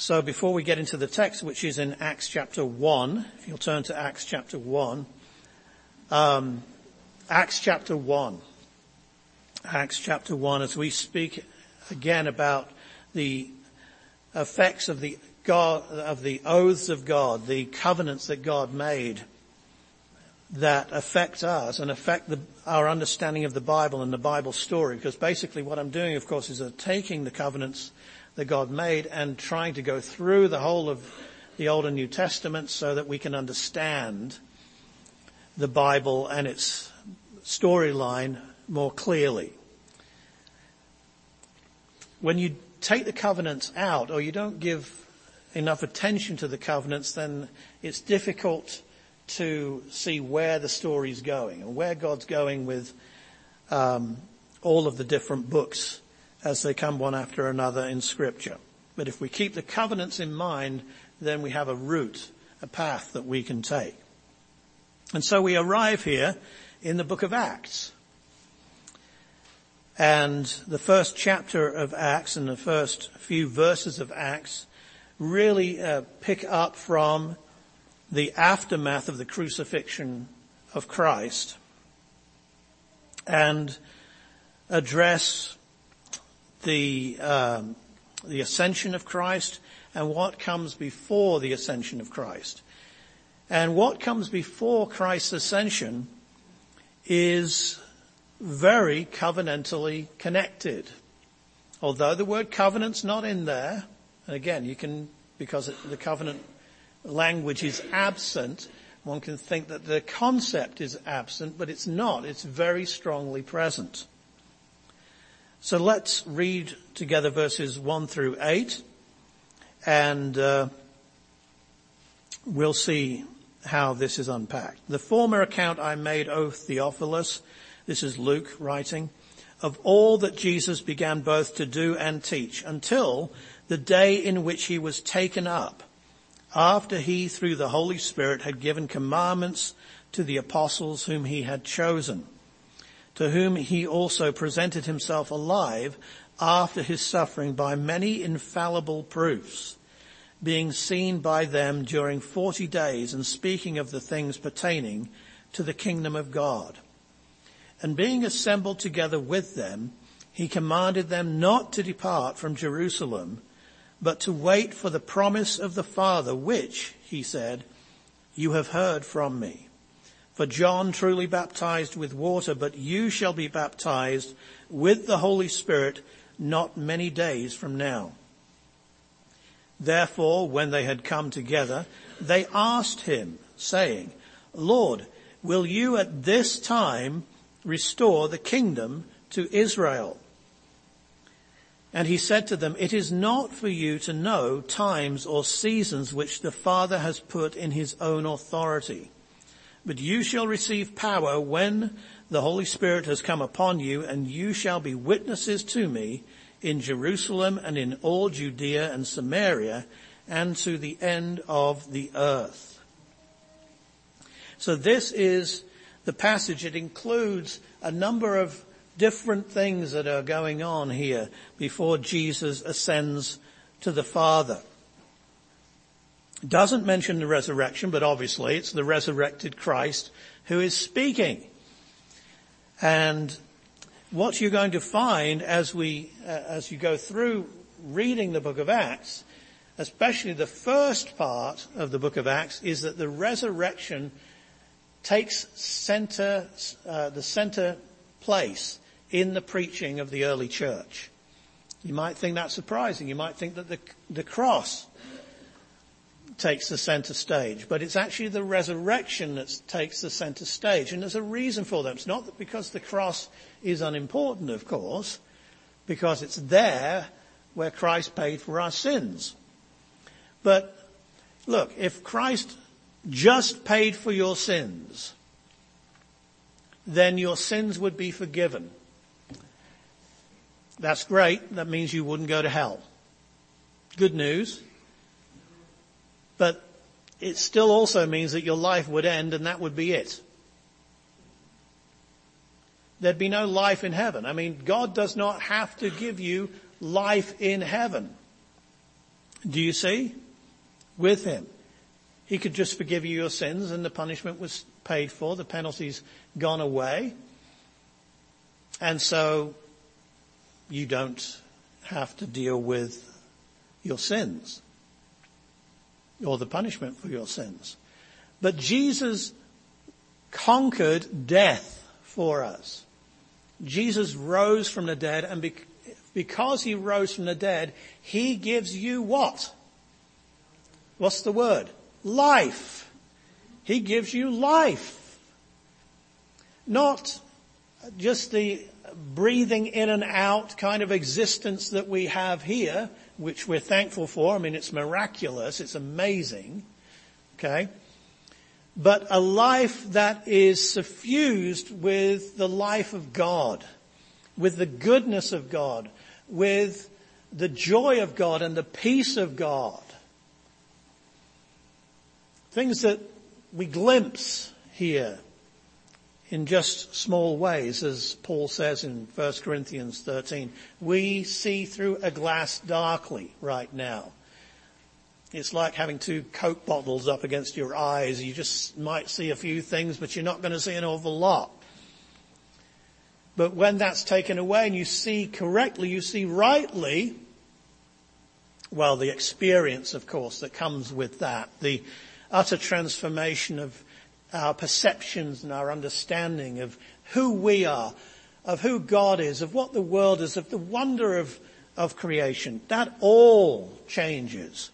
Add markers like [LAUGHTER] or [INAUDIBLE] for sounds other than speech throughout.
So before we get into the text, which is in Acts chapter 1, if you'll turn to Acts chapter 1, um, Acts chapter 1. Acts chapter 1, as we speak again about the effects of the God, of the oaths of God, the covenants that God made that affect us and affect the, our understanding of the Bible and the Bible story. Because basically what I'm doing, of course, is taking the covenants that God made and trying to go through the whole of the Old and New Testament so that we can understand the Bible and its storyline more clearly. When you take the covenants out or you don't give enough attention to the covenants, then it's difficult to see where the story's going and where God's going with um, all of the different books as they come one after another in scripture. But if we keep the covenants in mind, then we have a route, a path that we can take. And so we arrive here in the book of Acts. And the first chapter of Acts and the first few verses of Acts really uh, pick up from the aftermath of the crucifixion of Christ and address the um, the ascension of Christ and what comes before the ascension of Christ. And what comes before Christ's ascension is very covenantally connected. Although the word covenant's not in there, and again, you can, because the covenant language is absent, one can think that the concept is absent, but it's not. It's very strongly present. So let's read together verses 1 through 8 and uh, we'll see how this is unpacked. The former account I made, O Theophilus, this is Luke writing, of all that Jesus began both to do and teach until the day in which he was taken up, after he through the Holy Spirit had given commandments to the apostles whom he had chosen to whom he also presented himself alive after his suffering by many infallible proofs, being seen by them during forty days and speaking of the things pertaining to the kingdom of God. And being assembled together with them, he commanded them not to depart from Jerusalem, but to wait for the promise of the Father, which, he said, you have heard from me. For John truly baptized with water, but you shall be baptized with the Holy Spirit not many days from now. Therefore, when they had come together, they asked him, saying, Lord, will you at this time restore the kingdom to Israel? And he said to them, it is not for you to know times or seasons which the Father has put in his own authority but you shall receive power when the Holy Spirit has come upon you and you shall be witnesses to me in Jerusalem and in all Judea and Samaria and to the end of the earth. So this is the passage. It includes a number of different things that are going on here before Jesus ascends to the Father. Doesn't mention the resurrection, but obviously it's the resurrected Christ who is speaking. And what you're going to find as we, uh, as you go through reading the book of Acts, especially the first part of the book of Acts, is that the resurrection takes center, uh, the center place in the preaching of the early church. You might think that's surprising. You might think that the, the cross takes the center stage, but it's actually the resurrection that takes the center stage. And there's a reason for that. It's not because the cross is unimportant, of course, because it's there where Christ paid for our sins. But look, if Christ just paid for your sins, then your sins would be forgiven. That's great. That means you wouldn't go to hell. Good news. But it still also means that your life would end and that would be it. There'd be no life in heaven. I mean, God does not have to give you life in heaven. Do you see? With him. He could just forgive you your sins and the punishment was paid for, the penalty's gone away. And so you don't have to deal with your sins or the punishment for your sins. But Jesus conquered death for us. Jesus rose from the dead and because he rose from the dead, he gives you what? What's the word? Life. He gives you life. Not just the breathing in and out kind of existence that we have here, which we're thankful for. I mean, it's miraculous. It's amazing. Okay. But a life that is suffused with the life of God, with the goodness of God, with the joy of God and the peace of God. Things that we glimpse here in just small ways, as Paul says in 1 Corinthians 13. We see through a glass darkly right now. It's like having two Coke bottles up against your eyes. You just might see a few things, but you're not going to see an awful lot. But when that's taken away and you see correctly, you see rightly, well, the experience, of course, that comes with that, the utter transformation of our perceptions and our understanding of who we are, of who God is, of what the world is, of the wonder of, of creation. That all changes.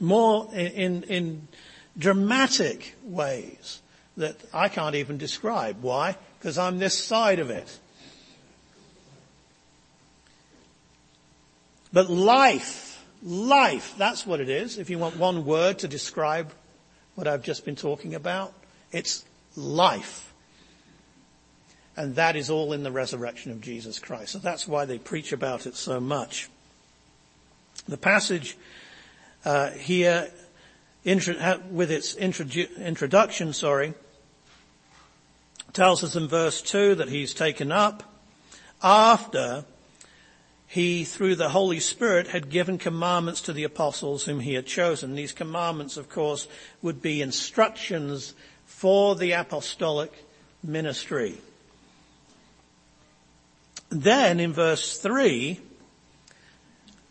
More in, in, in dramatic ways that I can't even describe. Why? Because I'm this side of it. But life, life, that's what it is. If you want one word to describe what I've just been talking about? It's life. And that is all in the resurrection of Jesus Christ. So that's why they preach about it so much. The passage uh, here, with its introdu- introduction, sorry, tells us in verse 2 that he's taken up after he, through the Holy Spirit, had given commandments to the apostles whom he had chosen. These commandments, of course, would be instructions for the apostolic ministry. Then in verse 3,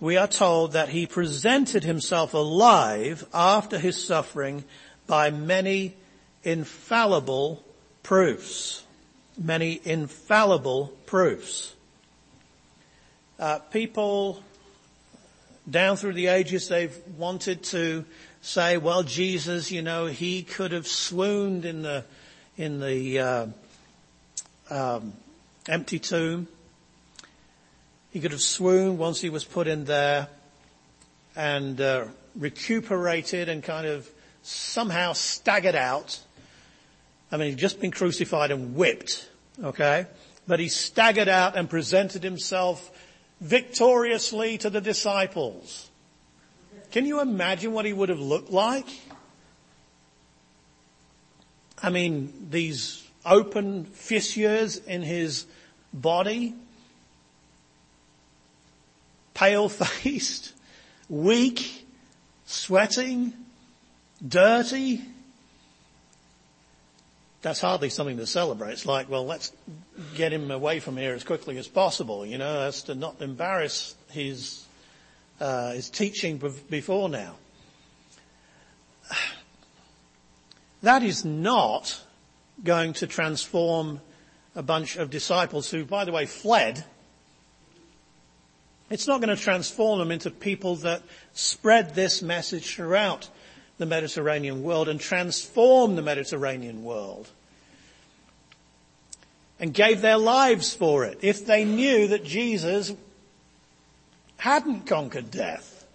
we are told that he presented himself alive after his suffering by many infallible proofs. Many infallible proofs. Uh, people down through the ages, they've wanted to say, well, Jesus, you know, he could have swooned in the in the uh, um, empty tomb. He could have swooned once he was put in there, and uh, recuperated and kind of somehow staggered out. I mean, he'd just been crucified and whipped, okay? But he staggered out and presented himself victoriously to the disciples. Can you imagine what he would have looked like? I mean, these open fissures in his body, pale faced, [LAUGHS] weak, sweating, dirty, that's hardly something to celebrate. It's like, well, let's get him away from here as quickly as possible, you know, as to not embarrass his, uh, his teaching before now. [SIGHS] That is not going to transform a bunch of disciples who, by the way, fled. It's not going to transform them into people that spread this message throughout the Mediterranean world and transform the Mediterranean world and gave their lives for it if they knew that Jesus hadn't conquered death.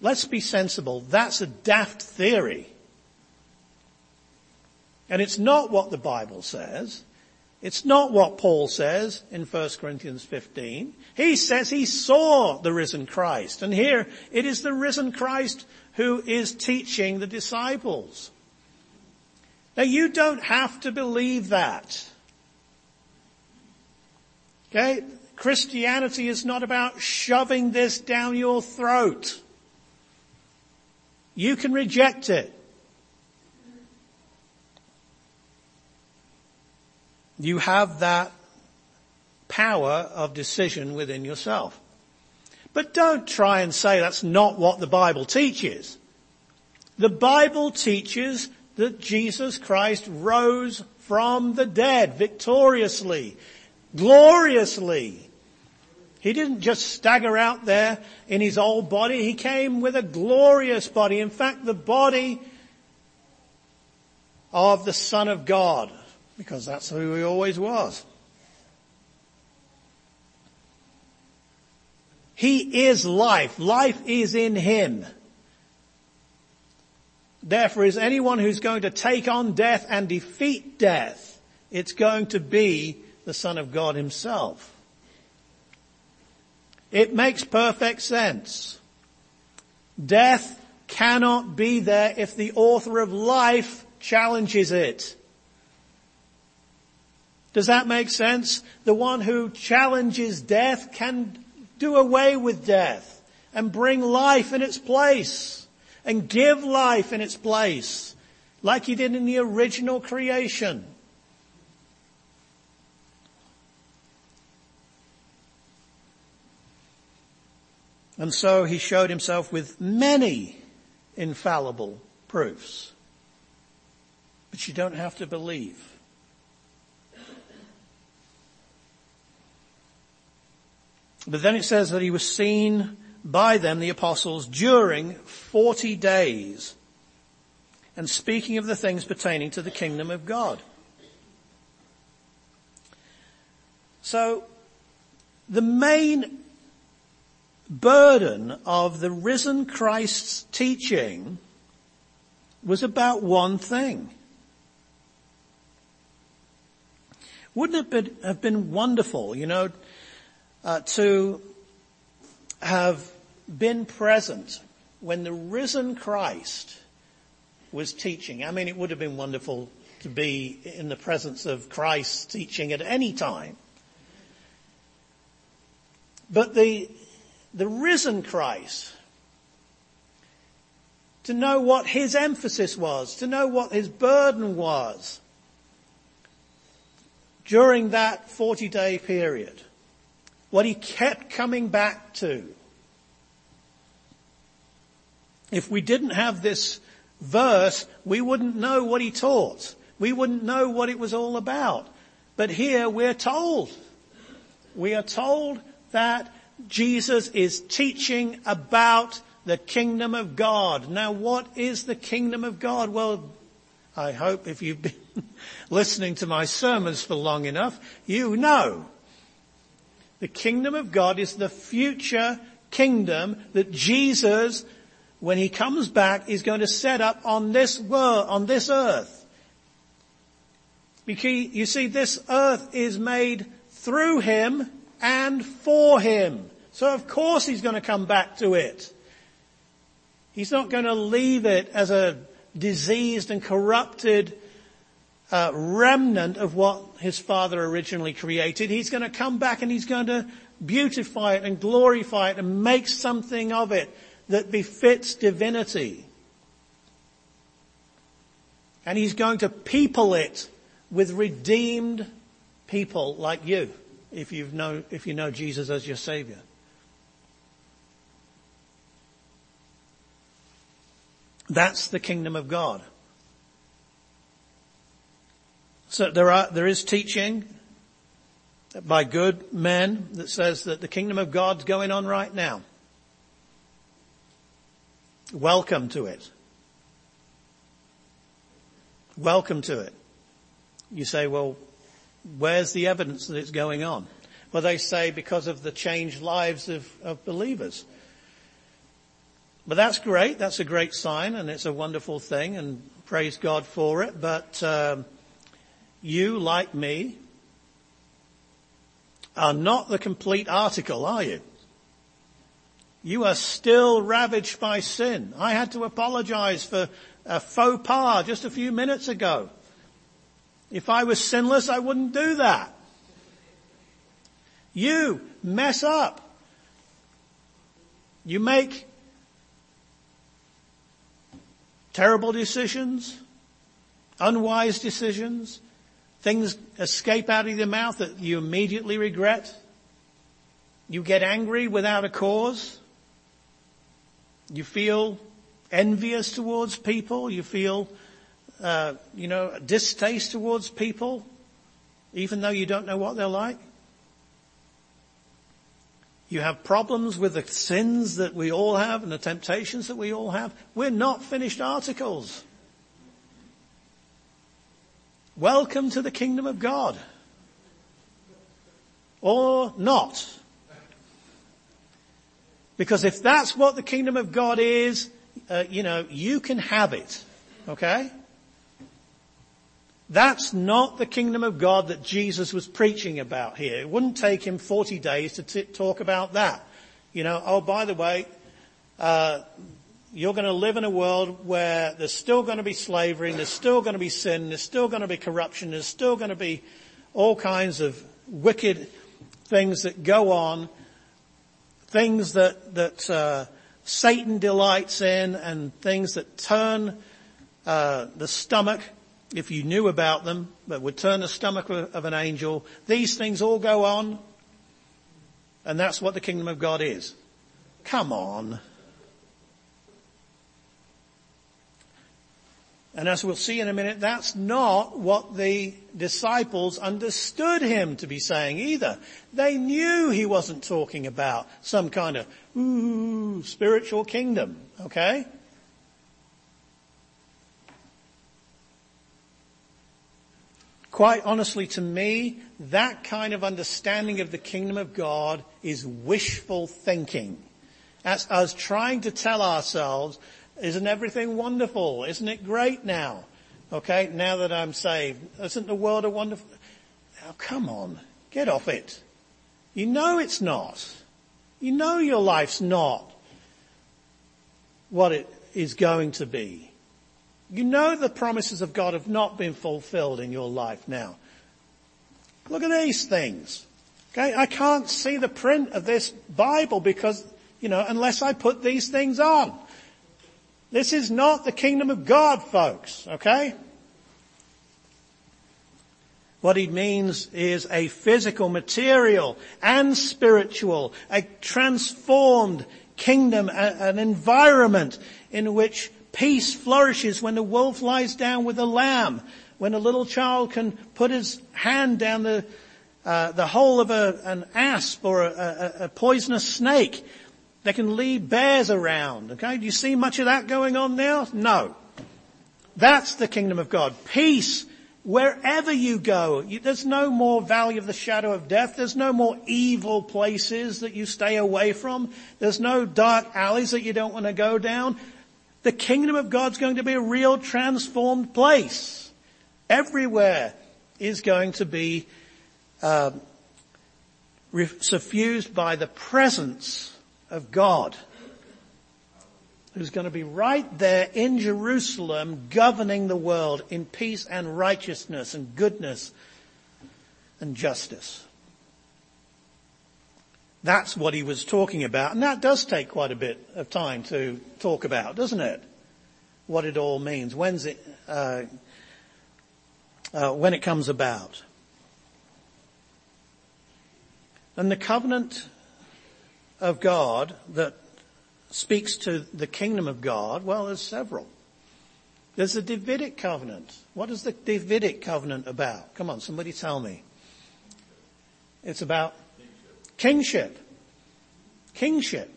Let's be sensible. That's a daft theory. And it's not what the Bible says. It's not what Paul says in 1 Corinthians 15. He says he saw the risen Christ. And here it is the risen Christ who is teaching the disciples. Now you don't have to believe that. Okay? Christianity is not about shoving this down your throat. You can reject it. You have that power of decision within yourself. But don't try and say that's not what the Bible teaches. The Bible teaches that Jesus Christ rose from the dead victoriously, gloriously. He didn't just stagger out there in his old body. He came with a glorious body. In fact, the body of the Son of God, because that's who he always was. He is life. Life is in him. Therefore is anyone who's going to take on death and defeat death, it's going to be the Son of God himself. It makes perfect sense. Death cannot be there if the author of life challenges it. Does that make sense? The one who challenges death can do away with death and bring life in its place and give life in its place like he did in the original creation. And so he showed himself with many infallible proofs. But you don't have to believe. But then it says that he was seen by them, the apostles, during 40 days and speaking of the things pertaining to the kingdom of God. So, the main burden of the risen Christ's teaching was about one thing. Wouldn't it have been wonderful, you know, uh, to have been present when the risen Christ was teaching? I mean, it would have been wonderful to be in the presence of Christ teaching at any time. But the, the risen Christ, to know what his emphasis was, to know what his burden was during that 40 day period, what he kept coming back to. If we didn't have this verse, we wouldn't know what he taught. We wouldn't know what it was all about. But here we're told. We are told that Jesus is teaching about the kingdom of God. Now what is the kingdom of God? Well, I hope if you've been [LAUGHS] listening to my sermons for long enough, you know. The kingdom of God is the future kingdom that Jesus, when he comes back, is going to set up on this world, on this earth. You see, this earth is made through him and for him. So of course he's going to come back to it. He's not going to leave it as a diseased and corrupted uh, remnant of what his father originally created. He's going to come back and he's going to beautify it and glorify it and make something of it that befits divinity. And he's going to people it with redeemed people like you, if you know, if you know Jesus as your savior. That's the kingdom of God. So there are, there is teaching by good men that says that the kingdom of God's going on right now. Welcome to it. Welcome to it. You say, well, where's the evidence that it's going on? Well, they say because of the changed lives of, of believers. But that's great. That's a great sign and it's a wonderful thing and praise God for it. But um, you, like me, are not the complete article, are you? You are still ravaged by sin. I had to apologize for a faux pas just a few minutes ago. If I was sinless, I wouldn't do that. You mess up. You make terrible decisions, unwise decisions, things escape out of your mouth that you immediately regret. You get angry without a cause. You feel envious towards people. You feel, uh, you know, distaste towards people, even though you don't know what they're like. You have problems with the sins that we all have and the temptations that we all have. We're not finished articles. Welcome to the kingdom of God. Or not. Because if that's what the kingdom of God is, uh, you know, you can have it. Okay? That's not the kingdom of God that Jesus was preaching about here. It wouldn't take him 40 days to t- talk about that. You know, oh, by the way, uh, you're going to live in a world where there's still going to be slavery, and there's still going to be sin, there's still going to be corruption, there's still going to be all kinds of wicked things that go on things that, that uh, Satan delights in and things that turn uh, the stomach, if you knew about them, that would turn the stomach of, of an angel. These things all go on. And that's what the kingdom of God is. Come on. And as we'll see in a minute, that's not what the disciples understood him to be saying either. They knew he wasn't talking about some kind of, ooh, spiritual kingdom, okay? Quite honestly to me, that kind of understanding of the kingdom of God is wishful thinking. That's us trying to tell ourselves isn't everything wonderful? Isn't it great now? Okay, now that I'm saved. Isn't the world a wonderful? Now come on, get off it. You know it's not. You know your life's not what it is going to be. You know the promises of God have not been fulfilled in your life now. Look at these things. Okay, I can't see the print of this Bible because, you know, unless I put these things on. This is not the kingdom of God, folks, okay? What he means is a physical, material, and spiritual, a transformed kingdom, an environment in which peace flourishes when the wolf lies down with the lamb, when a little child can put his hand down the, uh, the hole of a, an asp or a, a, a poisonous snake they can lead bears around. Okay, do you see much of that going on now? No. That's the kingdom of God. Peace wherever you go. You, there's no more valley of the shadow of death. There's no more evil places that you stay away from. There's no dark alleys that you don't want to go down. The kingdom of God's going to be a real transformed place. Everywhere is going to be uh, suffused by the presence of God who's going to be right there in Jerusalem governing the world in peace and righteousness and goodness and justice. That's what he was talking about. And that does take quite a bit of time to talk about, doesn't it? What it all means. When's it, uh, uh, when it comes about. And the covenant of God that speaks to the kingdom of God? Well, there's several. There's the Davidic covenant. What is the Davidic covenant about? Come on, somebody tell me. It's about kingship. Kingship.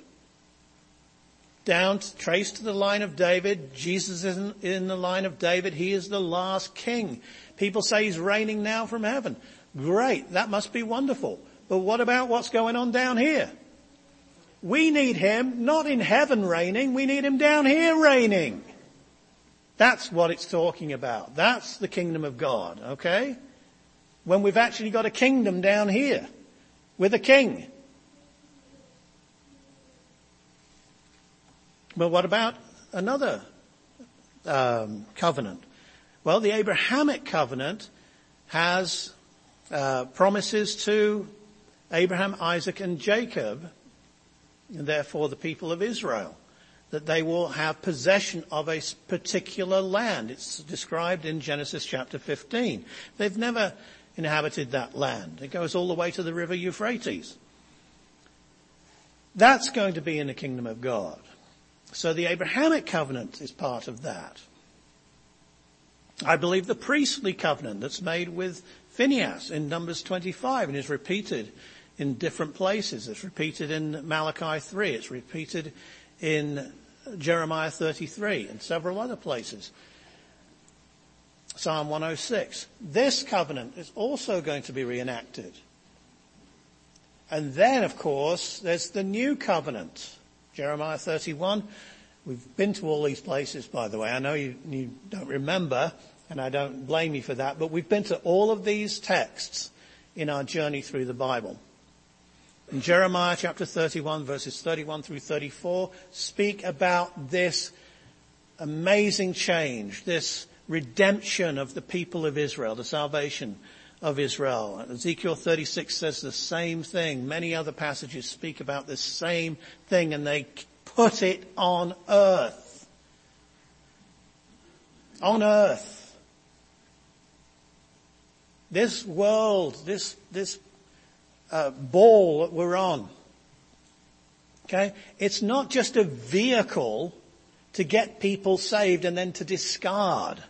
Down, to, traced to the line of David. Jesus is in, in the line of David. He is the last king. People say he's reigning now from heaven. Great. That must be wonderful. But what about what's going on down here? We need Him not in heaven reigning, we need Him down here reigning. That's what it's talking about. That's the kingdom of God, okay? When we've actually got a kingdom down here with a king. But what about another um, covenant? Well, the Abrahamic covenant has uh, promises to Abraham, Isaac and Jacob, and therefore the people of Israel, that they will have possession of a particular land. It's described in Genesis chapter 15. They've never inhabited that land. It goes all the way to the river Euphrates. That's going to be in the kingdom of God. So the Abrahamic covenant is part of that. I believe the priestly covenant that's made with Phineas in Numbers 25 and is repeated in different places. It's repeated in Malachi 3. It's repeated in Jeremiah 33 and several other places. Psalm 106. This covenant is also going to be reenacted. And then, of course, there's the new covenant. Jeremiah 31. We've been to all these places, by the way. I know you, you don't remember, and I don't blame you for that, but we've been to all of these texts in our journey through the Bible. In Jeremiah chapter 31 verses 31 through 34 speak about this amazing change, this redemption of the people of Israel, the salvation of Israel. Ezekiel 36 says the same thing. Many other passages speak about this same thing and they put it on earth. On earth. This world, this, this uh, ball that we're on, okay, it's not just a vehicle to get people saved and then to discard.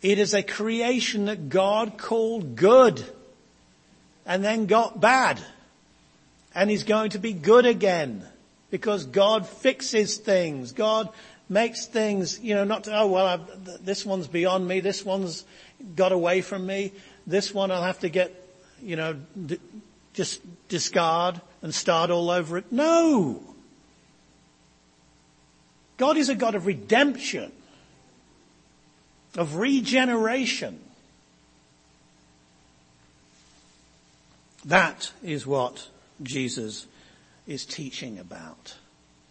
It is a creation that God called good and then got bad. And is going to be good again because God fixes things. God makes things, you know, not to, oh well, I've, this one's beyond me, this one's got away from me, this one I'll have to get, you know, d- just discard and start all over it. No! God is a God of redemption of regeneration. That is what Jesus is teaching about.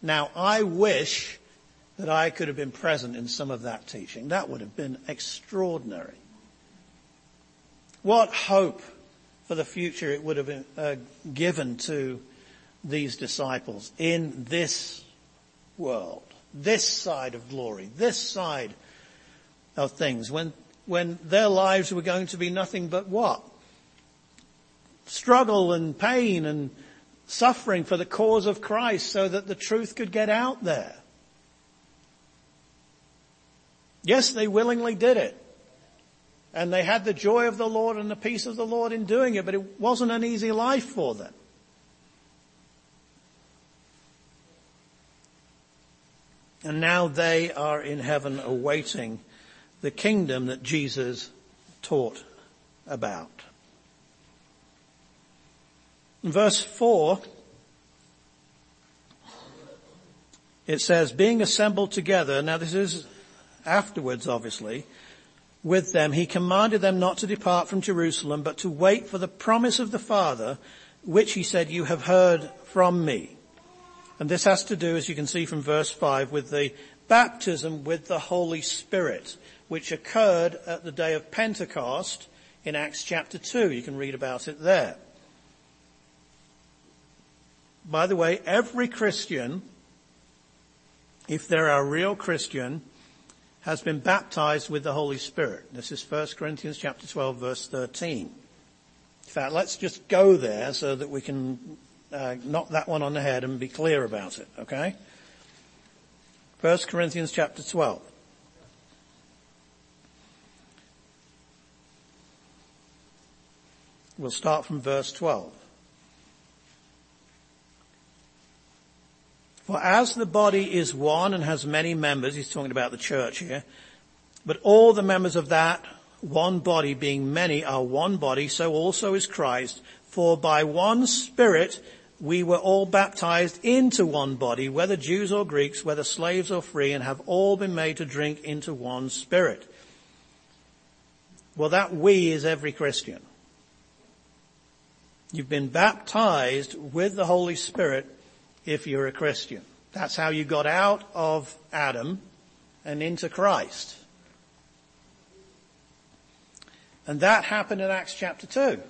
Now I wish that I could have been present in some of that teaching. That would have been extraordinary. What hope for the future it would have been, uh, given to these disciples in this world, this side of glory, this side of things when, when their lives were going to be nothing but what? Struggle and pain and suffering for the cause of Christ so that the truth could get out there. Yes, they willingly did it. And they had the joy of the Lord and the peace of the Lord in doing it, but it wasn't an easy life for them. And now they are in heaven awaiting the kingdom that Jesus taught about. In verse 4, it says, being assembled together, now this is afterwards obviously, with them, he commanded them not to depart from Jerusalem, but to wait for the promise of the Father, which he said, you have heard from me. And this has to do, as you can see from verse 5, with the baptism with the Holy Spirit which occurred at the day of Pentecost in Acts chapter 2. You can read about it there. By the way, every Christian, if they're a real Christian, has been baptized with the Holy Spirit. This is 1 Corinthians chapter 12 verse 13. In fact, let's just go there so that we can uh, knock that one on the head and be clear about it, okay? 1 Corinthians chapter 12. We'll start from verse 12. For as the body is one and has many members, he's talking about the church here, but all the members of that one body being many are one body, so also is Christ. For by one spirit we were all baptized into one body, whether Jews or Greeks, whether slaves or free, and have all been made to drink into one spirit. Well that we is every Christian. You've been baptized with the Holy Spirit if you're a Christian. That's how you got out of Adam and into Christ. And that happened in Acts chapter 2.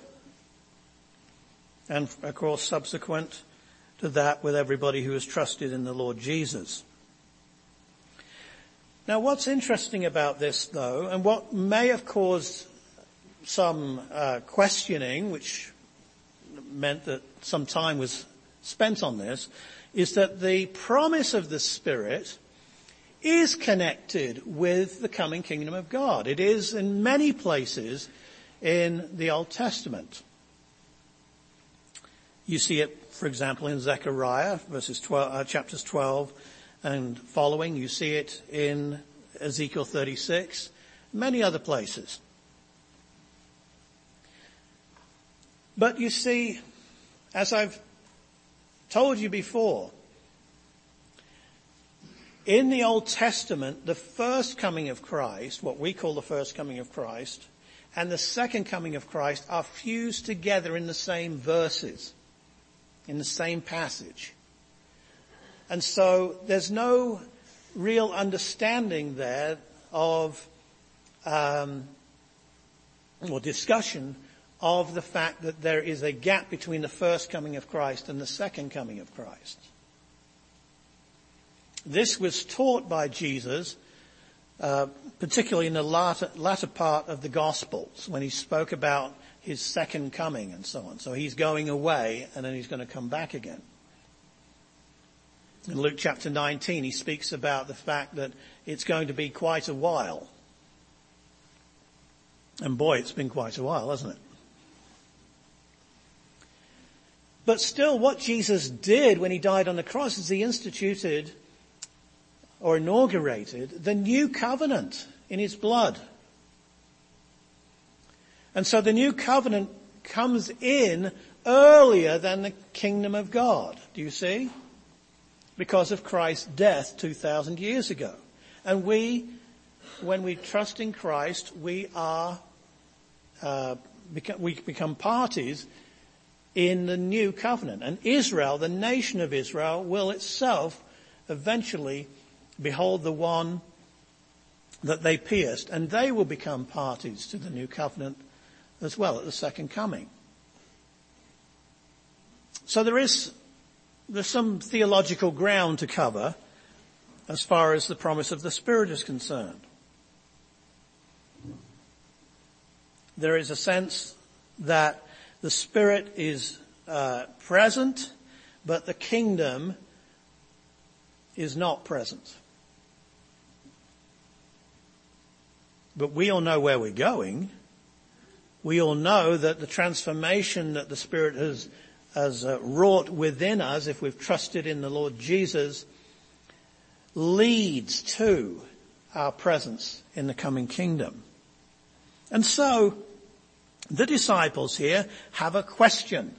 and of course subsequent to that with everybody who has trusted in the Lord Jesus. Now what's interesting about this though, and what may have caused some uh, questioning, which meant that some time was spent on this, is that the promise of the Spirit is connected with the coming kingdom of God. It is in many places in the Old Testament. You see it, for example, in Zechariah, verses 12, uh, chapters 12 and following. You see it in Ezekiel 36, many other places. But you see, as I've told you before, in the Old Testament, the first coming of Christ, what we call the first coming of Christ, and the second coming of Christ are fused together in the same verses, in the same passage. And so there's no real understanding there of, um, or discussion of the fact that there is a gap between the first coming of Christ and the second coming of Christ. This was taught by Jesus, uh, particularly in the latter, latter part of the Gospels, when he spoke about his second coming and so on. So he's going away and then he's going to come back again. In Luke chapter 19, he speaks about the fact that it's going to be quite a while. And boy, it's been quite a while, hasn't it? But still, what Jesus did when he died on the cross is he instituted or inaugurated the new covenant in his blood. And so the new covenant comes in earlier than the kingdom of God. Do you see? because of Christ's death 2,000 years ago. And we, when we trust in Christ, we are, uh, we become parties in the new covenant. And Israel, the nation of Israel, will itself eventually behold the one that they pierced, and they will become parties to the new covenant as well at the second coming. So there is there's some theological ground to cover as far as the promise of the Spirit is concerned. There is a sense that the Spirit is uh, present, but the kingdom is not present. But we all know where we're going. We all know that the transformation that the Spirit has has uh, wrought within us, if we've trusted in the Lord Jesus, leads to our presence in the coming kingdom. And so, the disciples here have a question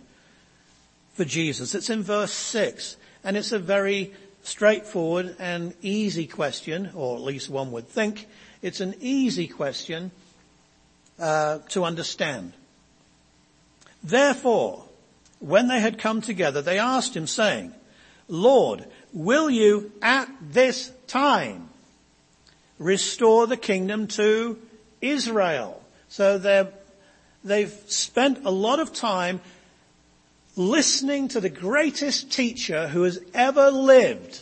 for Jesus. It's in verse 6, and it's a very straightforward and easy question, or at least one would think. It's an easy question uh, to understand. Therefore, when they had come together, they asked him saying, Lord, will you at this time restore the kingdom to Israel? So they've spent a lot of time listening to the greatest teacher who has ever lived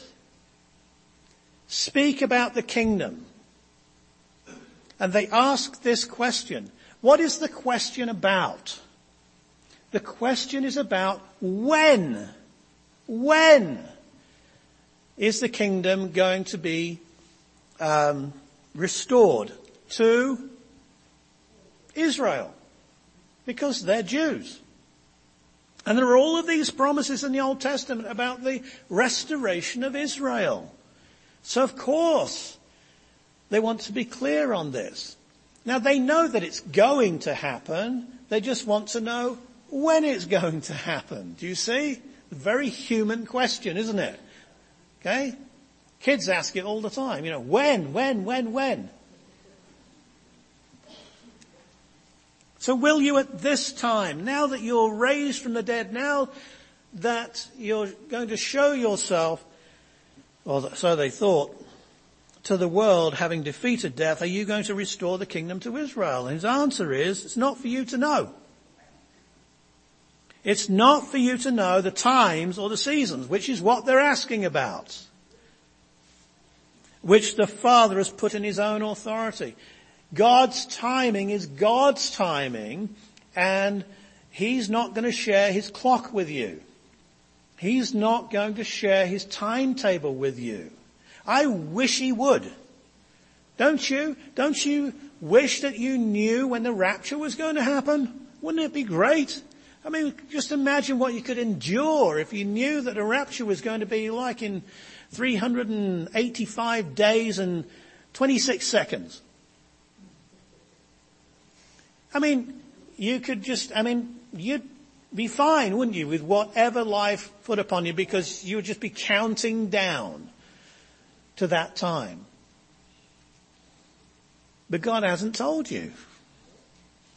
speak about the kingdom. And they ask this question. What is the question about? The question is about when. When is the kingdom going to be um, restored to Israel? Because they're Jews. And there are all of these promises in the Old Testament about the restoration of Israel. So of course, they want to be clear on this. Now they know that it's going to happen. They just want to know when it's [LAUGHS] going to happen. Do you see? Very human question, isn't it? Okay? Kids ask it all the time, you know, when, when, when, when? So will you at this time, now that you're raised from the dead, now that you're going to show yourself, or so they thought, to the world having defeated death, are you going to restore the kingdom to Israel? And his answer is, it's not for you to know. It's not for you to know the times or the seasons, which is what they're asking about. Which the Father has put in His own authority. God's timing is God's timing and He's not going to share His clock with you. He's not going to share His timetable with you. I wish He would. Don't you? Don't you wish that you knew when the rapture was going to happen? Wouldn't it be great? I mean, just imagine what you could endure if you knew that a rapture was going to be like in 385 days and 26 seconds. I mean, you could just, I mean, you'd be fine, wouldn't you, with whatever life put upon you because you would just be counting down to that time. But God hasn't told you.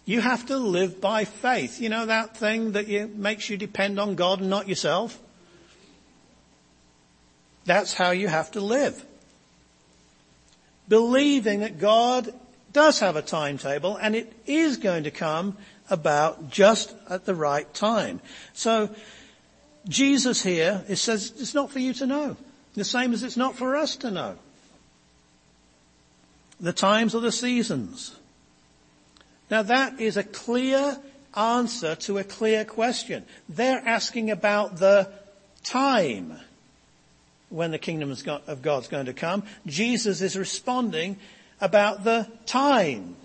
You have to live by faith. You know that thing that you, makes you depend on God and not yourself? That's how you have to live. Believing that God does have a timetable and it is going to come about just at the right time. So Jesus here, it says it's not for you to know. The same as it's not for us to know. The times or the seasons. Now that is a clear answer to a clear question. They're asking about the time when the kingdom of God's going to come. Jesus is responding about the time,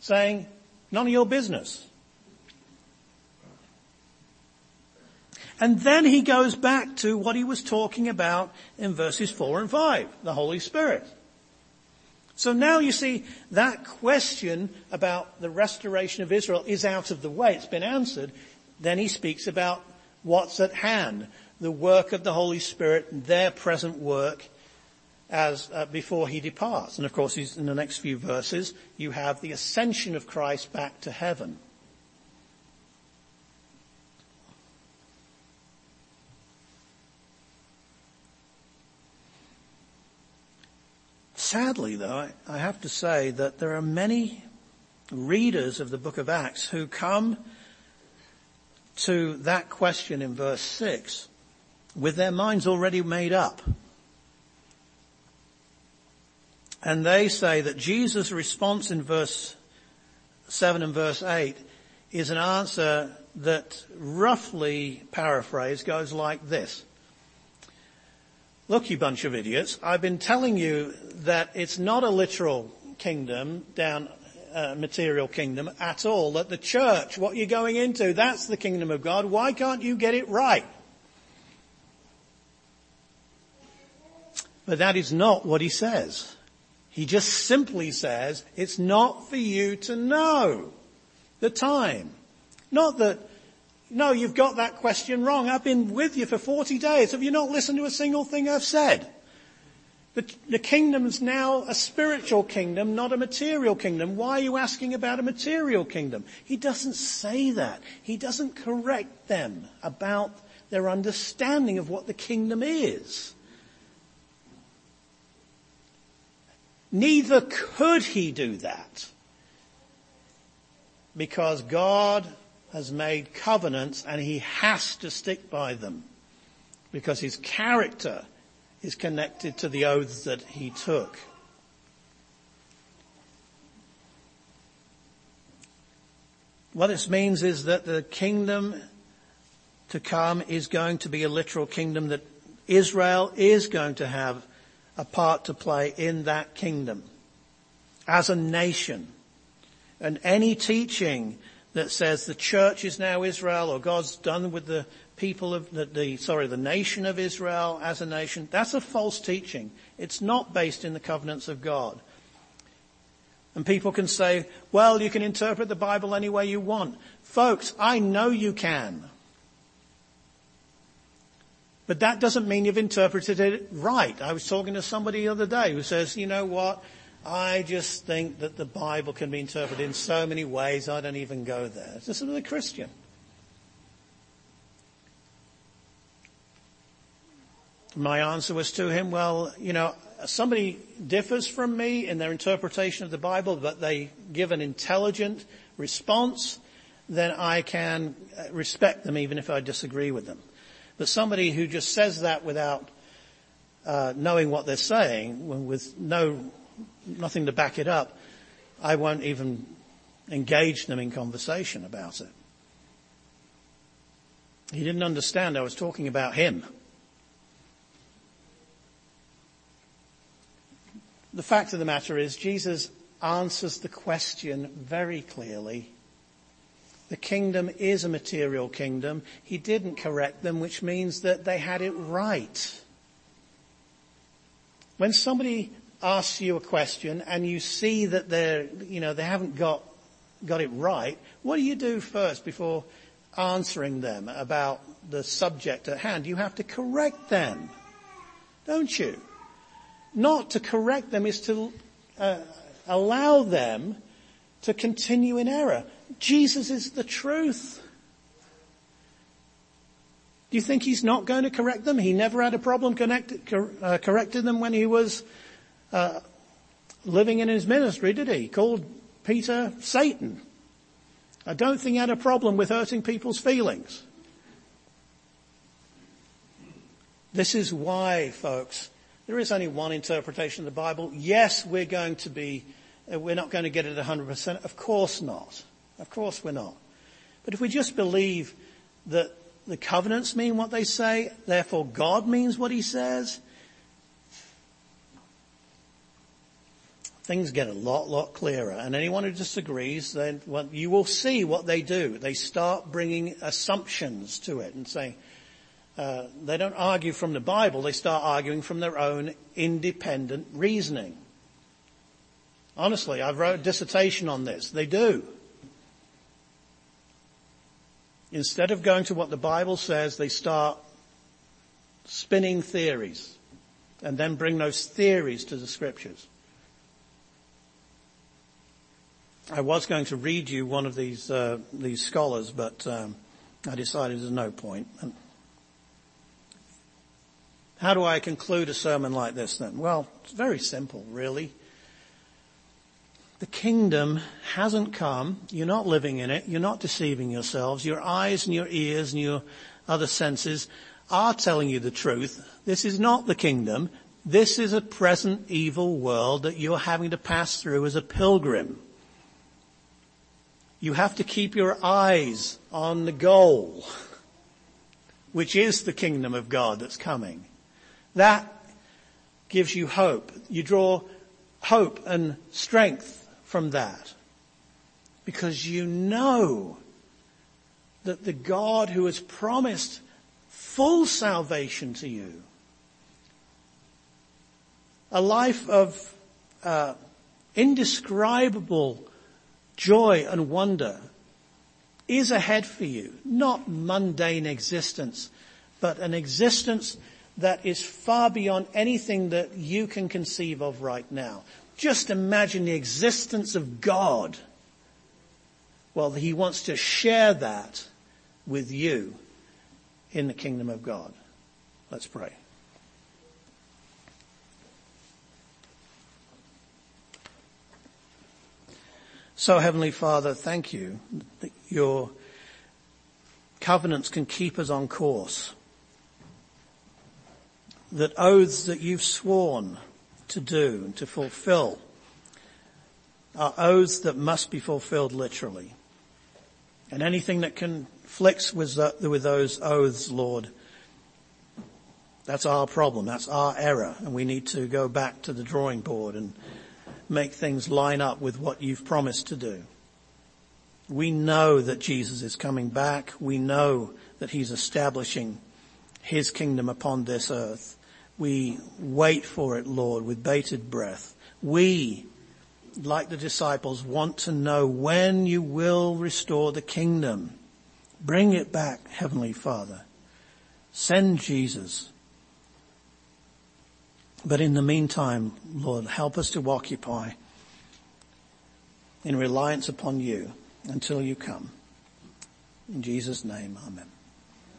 saying, none of your business. And then he goes back to what he was talking about in verses four and five, the Holy Spirit. So now you see that question about the restoration of Israel is out of the way. It's been answered. Then he speaks about what's at hand, the work of the Holy Spirit, their present work as uh, before he departs. And of course, in the next few verses, you have the ascension of Christ back to heaven. Sadly though, I have to say that there are many readers of the book of Acts who come to that question in verse 6 with their minds already made up. And they say that Jesus' response in verse 7 and verse 8 is an answer that roughly paraphrased goes like this. Look, you bunch of idiots, I've been telling you that it's not a literal kingdom down uh, material kingdom at all, that the church, what you're going into, that's the kingdom of God. Why can't you get it right? But that is not what he says. He just simply says, it's not for you to know the time. Not that no, you've got that question wrong. I've been with you for 40 days. Have you not listened to a single thing I've said? The, the kingdom is now a spiritual kingdom, not a material kingdom. Why are you asking about a material kingdom? He doesn't say that. He doesn't correct them about their understanding of what the kingdom is. Neither could he do that because God has made covenants and he has to stick by them because his character is connected to the oaths that he took. What this means is that the kingdom to come is going to be a literal kingdom that Israel is going to have a part to play in that kingdom as a nation. And any teaching that says the church is now Israel or God's done with the people of the, the, sorry, the nation of Israel as a nation. That's a false teaching. It's not based in the covenants of God. And people can say, well, you can interpret the Bible any way you want. Folks, I know you can. But that doesn't mean you've interpreted it right. I was talking to somebody the other day who says, you know what? I just think that the Bible can be interpreted in so many ways, I don't even go there. It's just a Christian. My answer was to him, well, you know, somebody differs from me in their interpretation of the Bible, but they give an intelligent response, then I can respect them even if I disagree with them. But somebody who just says that without uh, knowing what they're saying, with no nothing to back it up, I won't even engage them in conversation about it. He didn't understand I was talking about him. The fact of the matter is Jesus answers the question very clearly. The kingdom is a material kingdom. He didn't correct them, which means that they had it right. When somebody asks you a question and you see that they're, you know, they haven't got, got it right, what do you do first before answering them about the subject at hand? You have to correct them, don't you? Not to correct them is to uh, allow them to continue in error. Jesus is the truth. Do you think he's not going to correct them? He never had a problem cor- uh, correcting them when he was uh, living in his ministry, did he? He called Peter Satan. I don't think he had a problem with hurting people's feelings. This is why, folks, there is only one interpretation of the Bible. Yes, we're going to be, uh, we're not going to get it 100%. Of course not. Of course we're not. But if we just believe that the covenants mean what they say, therefore God means what he says, things get a lot, lot clearer. And anyone who disagrees, then well, you will see what they do. They start bringing assumptions to it and saying, uh, they don't argue from the Bible, they start arguing from their own independent reasoning. Honestly, I've wrote a dissertation on this. They do. Instead of going to what the Bible says, they start spinning theories and then bring those theories to the scriptures. I was going to read you one of these uh, these scholars, but um, I decided there's no point. How do I conclude a sermon like this then? Well, it's very simple, really. The kingdom hasn't come. You're not living in it. You're not deceiving yourselves. Your eyes and your ears and your other senses are telling you the truth. This is not the kingdom. This is a present evil world that you're having to pass through as a pilgrim. You have to keep your eyes on the goal, which is the kingdom of God that's coming. That gives you hope. You draw hope and strength from that because you know that the God who has promised full salvation to you, a life of uh, indescribable joy and wonder is ahead for you. Not mundane existence, but an existence that is far beyond anything that you can conceive of right now. Just imagine the existence of God. Well, he wants to share that with you in the kingdom of God. Let's pray. So Heavenly Father, thank you that your covenants can keep us on course that oaths that you've sworn to do and to fulfill are oaths that must be fulfilled literally. And anything that conflicts with, with those oaths, Lord, that's our problem. That's our error. And we need to go back to the drawing board and make things line up with what you've promised to do. We know that Jesus is coming back. We know that he's establishing his kingdom upon this earth. We wait for it, Lord, with bated breath. We, like the disciples, want to know when you will restore the kingdom. Bring it back, Heavenly Father. Send Jesus. But in the meantime, Lord, help us to occupy in reliance upon you until you come. In Jesus' name, amen.